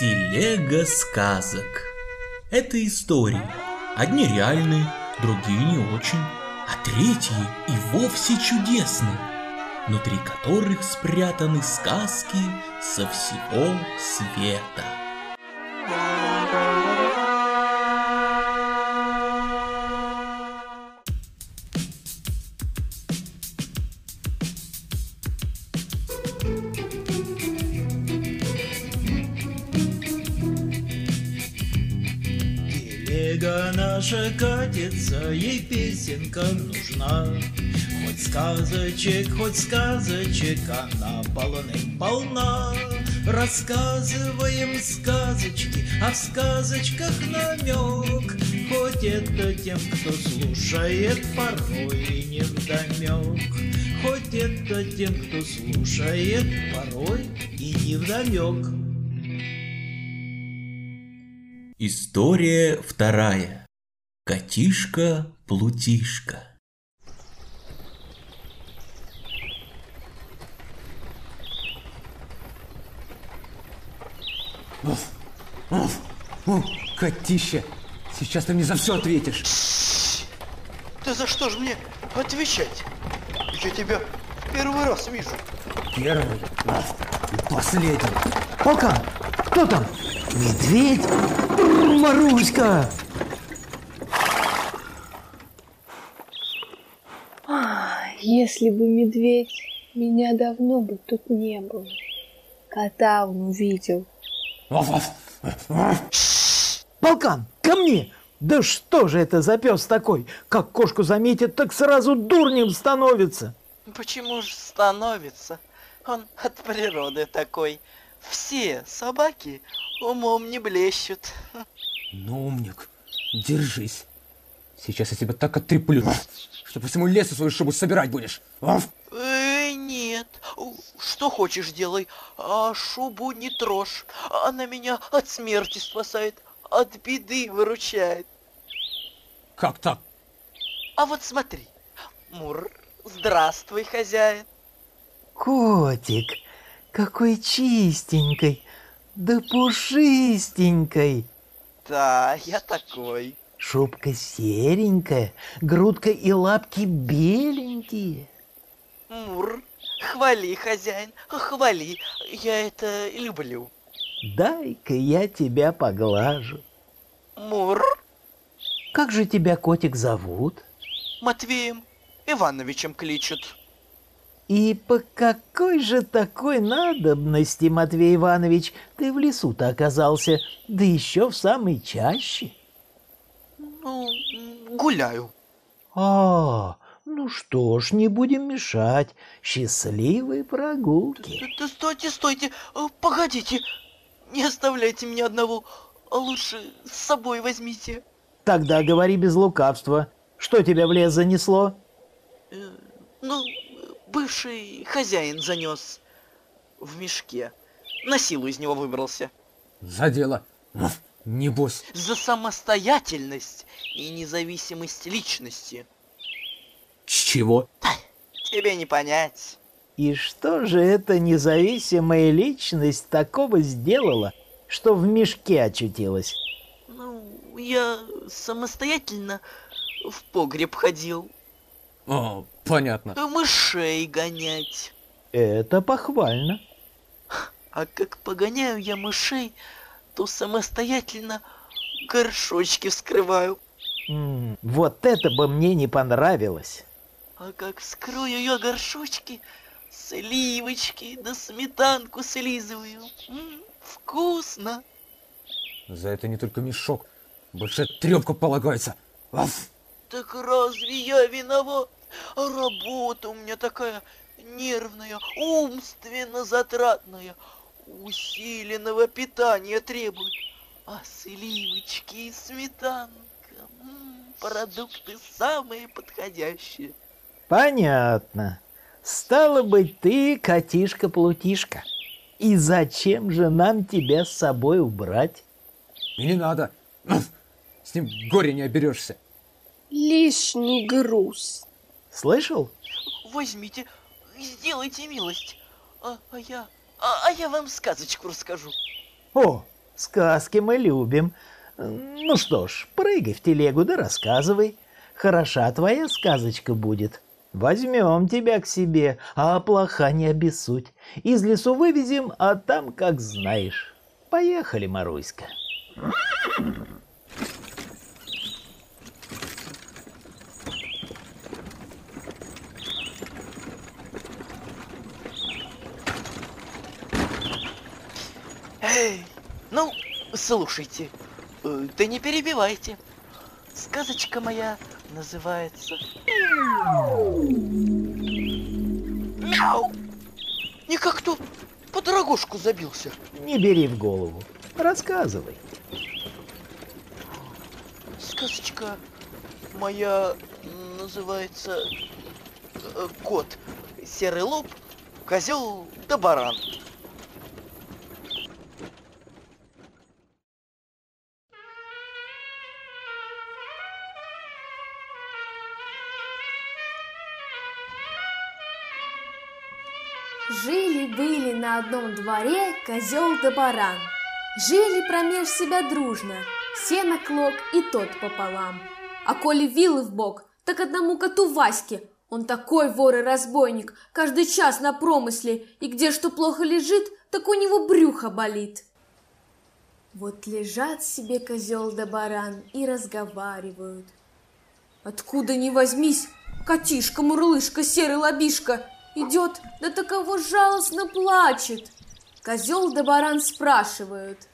Телега сказок. Это истории. Одни реальные, другие не очень, а третьи и вовсе чудесные, внутри которых спрятаны сказки со всего света. Катится, ей песенка нужна. Хоть сказочек, хоть сказочек, она полным-полна. Рассказываем сказочки, а в сказочках намек. Хоть это тем, кто слушает, порой и не вдомек. Хоть это тем, кто слушает, порой и не вдомек. История вторая. Котишка-плутишка. О, котище, сейчас ты мне за все ответишь. Да за что же мне отвечать? Я тебя первый раз вижу. Первый и последний. Полкан, кто там? Медведь? Маруська! Если бы медведь, меня давно бы тут не было. Кота он увидел. Полкан, ко мне! Да что же это за пес такой? Как кошку заметит, так сразу дурнем становится. Почему же становится? Он от природы такой. Все собаки умом не блещут. Ну, умник, держись. Сейчас я тебя так оттреплю, что по всему лесу свою шубу собирать будешь. Э, нет. Что хочешь делай, а шубу не трожь. Она меня от смерти спасает, от беды выручает. Как так? А вот смотри. Мур, здравствуй, хозяин. Котик, какой чистенькой, да пушистенькой. Да, я такой. Шубка серенькая, грудка и лапки беленькие. Мур, хвали, хозяин, хвали. Я это люблю. Дай-ка я тебя поглажу. Мур, Как же тебя, котик, зовут? Матвеем Ивановичем кличут. И по какой же такой надобности, Матвей Иванович, ты в лесу-то оказался, да еще в самой чаще? Ну, гуляю. А, ну что ж, не будем мешать. Счастливой прогулки. Да стойте, стойте, э, погодите. Не оставляйте меня одного, а лучше с собой возьмите. Тогда говори без лукавства. Что тебя в лес занесло? Э, Ну, бывший хозяин занес в мешке. На силу из него выбрался. За дело. Небось. За самостоятельность и независимость личности. С чего? Тебе не понять. И что же эта независимая личность такого сделала, что в мешке очутилась? Ну, я самостоятельно в погреб ходил. О, понятно. Мышей гонять. Это похвально. А как погоняю я мышей, то самостоятельно горшочки вскрываю. М, вот это бы мне не понравилось. А как вскрою я горшочки, сливочки да сметанку слизываю. М, вкусно. За это не только мешок. Большая трепка полагается. Аф. Так разве я виноват? А работа у меня такая нервная, умственно затратная, усиленного питания требует. А сливочки и сметанка, м, продукты самые подходящие. Понятно. Стало быть, ты котишка-плутишка. И зачем же нам тебя с собой убрать? И не надо. С ним горе не оберешься. Лишний груз. Слышал? Возьмите, сделайте милость. А, а я, а, а я вам сказочку расскажу. О, Сказки мы любим. Ну что ж, прыгай в телегу да рассказывай. Хороша твоя сказочка будет. Возьмем тебя к себе, а плоха не обессудь. Из лесу вывезем, а там как знаешь. Поехали, Маруська. Эй, ну, слушайте, э, да не перебивайте. Сказочка моя называется... Мяу! Не как кто под рогожку забился. Не бери в голову. Рассказывай. Сказочка моя называется э, Кот, серый лоб, козел да баран. Одном дворе козел да баран. Жили промеж себя дружно, сено клок и тот пополам. А коли вилы в бок, так одному коту Ваське. Он такой вор и разбойник, каждый час на промысле, и где что плохо лежит, так у него брюхо болит. Вот лежат себе козел да баран и разговаривают. Откуда ни возьмись, котишка, мурлышка, серый лобишка идет, да таково жалостно плачет. Козел да баран спрашивают.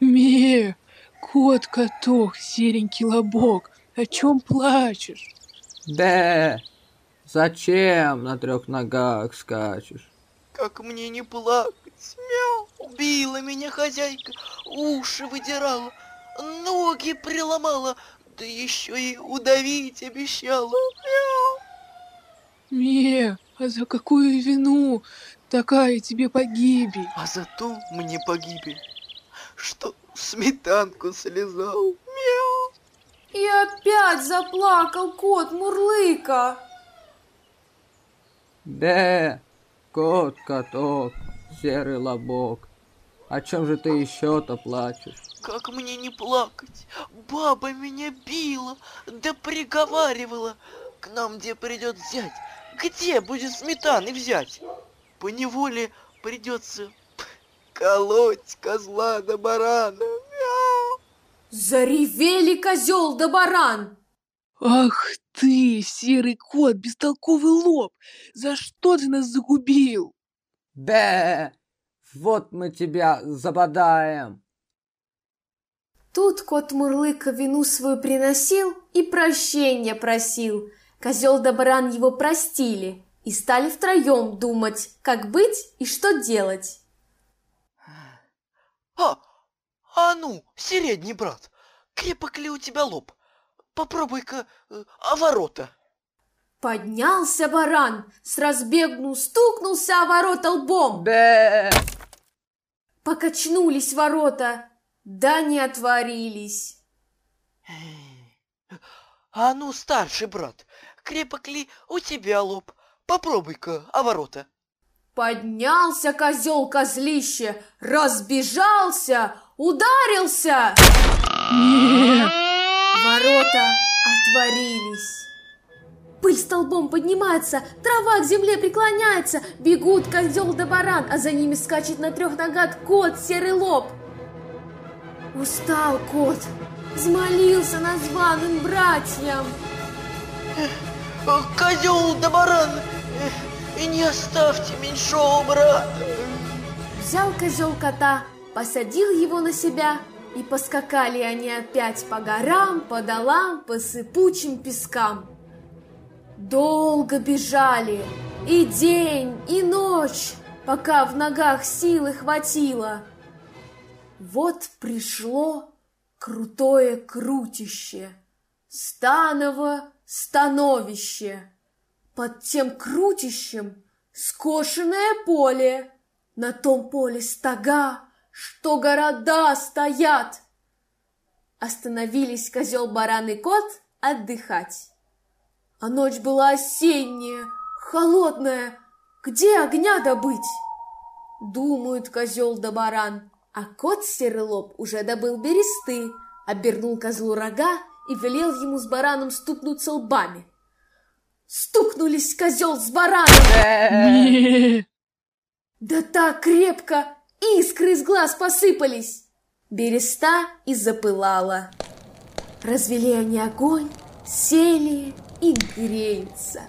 Ме, кот каток, серенький лобок, о чем плачешь? Да, зачем на трех ногах скачешь? Как мне не плакать? Мяу! Убила меня хозяйка, уши выдирала, ноги приломала, да еще и удавить обещала. Мяу! Ме, а за какую вину такая тебе погибель? А зато мне погибель, что сметанку слезал. Мяу! И опять заплакал кот Мурлыка. Да, кот каток, серый лобок. О чем же ты еще-то плачешь? Как мне не плакать? Баба меня била, да приговаривала. К нам где придет зять? Где будет сметаны взять? По неволе придется колоть козла да барана. Мяу! Заревели козел да баран. Ах ты, серый кот, бестолковый лоб! За что ты нас загубил? Да, вот мы тебя забодаем. Тут кот Мурлыка вину свою приносил и прощения просил. Козел да баран его простили и стали втроем думать, как быть и что делать. А, а ну, средний брат, крепок ли у тебя лоб? Попробуй-ка э, о ворота. Поднялся баран, с разбегу стукнулся о ворота лбом. Да, Покачнулись ворота, да не отворились. А ну, старший брат, крепок ли у тебя лоб? Попробуй-ка о ворота. Поднялся козел козлище, разбежался, ударился. Ворота отворились. Пыль столбом поднимается, трава к земле преклоняется, бегут козел да баран, а за ними скачет на трех ногах кот серый лоб. Устал кот, взмолился названным братьям. Козел да баран, и не оставьте меньшого брата. Взял козел кота, посадил его на себя, и поскакали они опять по горам, по долам, по сыпучим пескам. Долго бежали, и день, и ночь, пока в ногах силы хватило. Вот пришло крутое крутище, станово становище. Под тем крутищем скошенное поле, на том поле стога, что города стоят. Остановились козел, баран и кот отдыхать. А ночь была осенняя, холодная, где огня добыть? Думают козел да баран, А кот Серый Лоб уже добыл бересты, обернул козлу рога и велел ему с бараном стукнуться лбами. Стукнулись козел с бараном! Да так крепко, искры из глаз посыпались. Береста и запылала. Развели они огонь, сели и греются.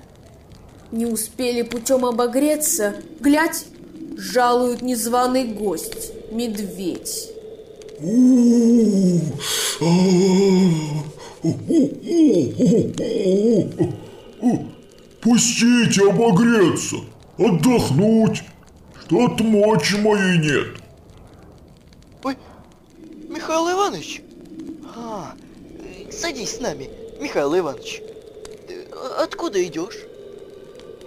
Не успели путем обогреться, глядь, жалует незваный гость, медведь. Пустите обогреться, отдохнуть. Что-то мочи моей нет. Ой, Михаил Иванович. А, садись с нами, Михаил Иванович. Откуда идешь?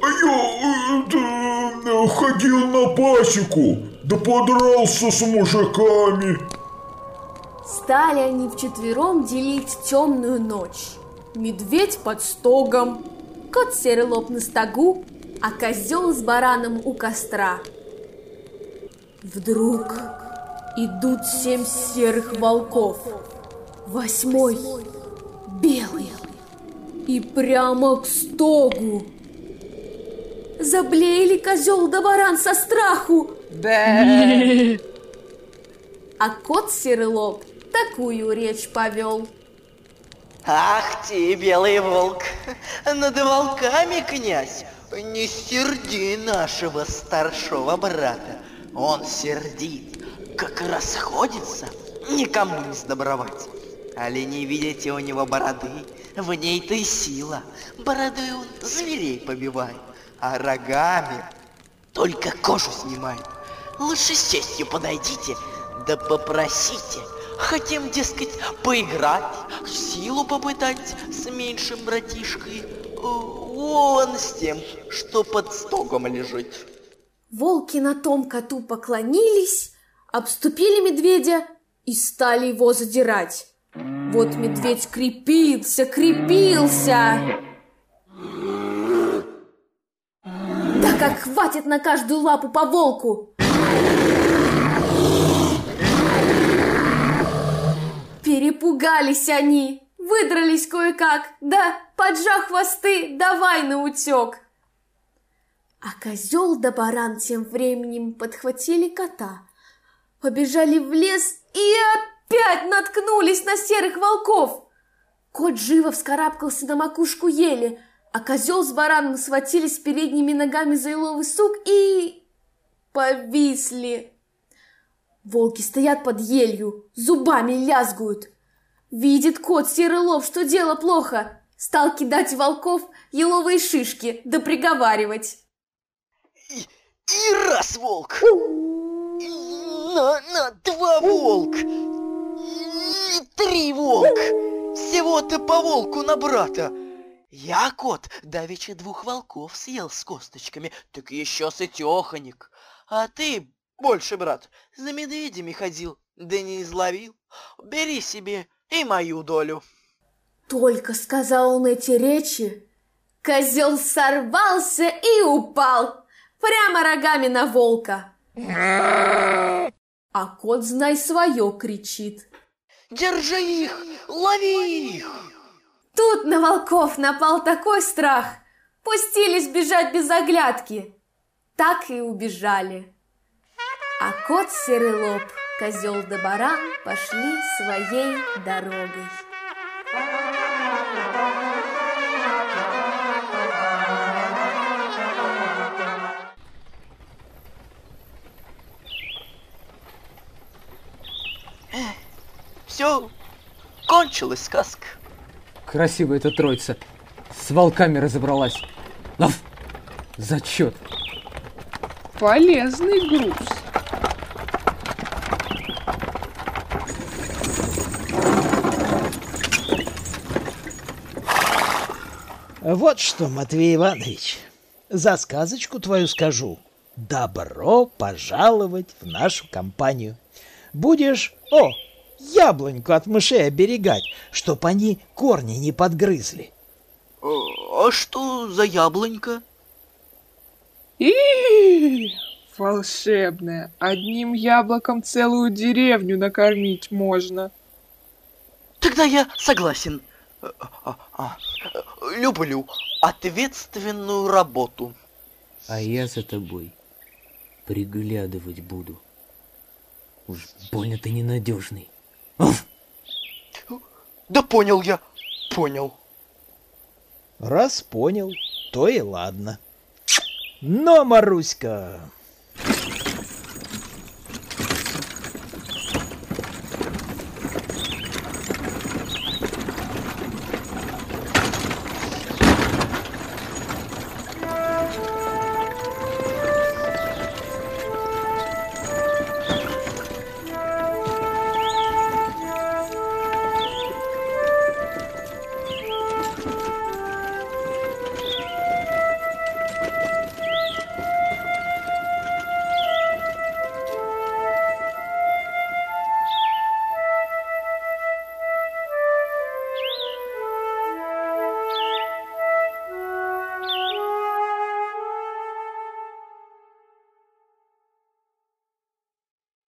А я э, да, ходил на пасеку, да подрался с мужиками. Стали они вчетвером делить темную ночь. Медведь под стогом, кот серый лоб на стогу, а козел с бараном у костра. Вдруг идут семь серых волков, восьмой белый и прямо к стогу. Заблеяли козел да баран со страху. А кот серый лоб такую речь повел. Ах ты, белый волк, над волками, князь, не серди нашего старшего брата. Он сердит, как расходится, никому не сдобровать. Али не видите у него бороды, в ней-то и сила. Бородой он зверей побивает, а рогами только кожу снимает. Лучше с честью подойдите, да попросите. Хотим, дескать, поиграть, силу попытать с меньшим братишкой. Вон с тем, что под стогом лежит. Волки на том коту поклонились, обступили медведя и стали его задирать. Вот медведь крепился, крепился. Да как хватит на каждую лапу по волку! Перепугались они, выдрались кое-как, да, поджав хвосты, давай на утек. А козел да баран тем временем подхватили кота, побежали в лес и опять наткнулись на серых волков. Кот живо вскарабкался на макушку ели, а козел с бараном схватились передними ногами за еловый сук и... повисли. Волки стоят под елью, зубами лязгуют. Видит кот серый лоб, что дело плохо. Стал кидать волков еловые шишки, да приговаривать. И, и раз волк! На, на, два волк! И три волк! Всего-то по волку на брата! Я, кот, давеча двух волков съел с косточками, так еще сытеханик. А ты, больше, брат, за медведями ходил, да не изловил. Бери себе и мою долю. Только сказал он эти речи, козел сорвался и упал прямо рогами на волка. А кот, знай, свое кричит. Держи их, лови их! Тут на волков напал такой страх, пустились бежать без оглядки. Так и убежали. А кот серый лоб, козел да баран пошли своей дорогой. Все, кончилась сказка. Красивая эта троица. С волками разобралась. Лав! Зачет. Полезный груз. Вот что, Матвей Иванович, за сказочку твою скажу. Добро пожаловать в нашу компанию. Будешь, о, яблоньку от мышей оберегать, чтоб они корни не подгрызли. А что за яблонька? И Волшебная. Одним яблоком целую деревню накормить можно. Тогда я согласен. Э, а, а, э, Люблю ответственную работу. А я за тобой приглядывать буду. Уж больно ты ненадежный. Уф! Да понял я, понял. Раз понял, то и ладно. Но, Маруська,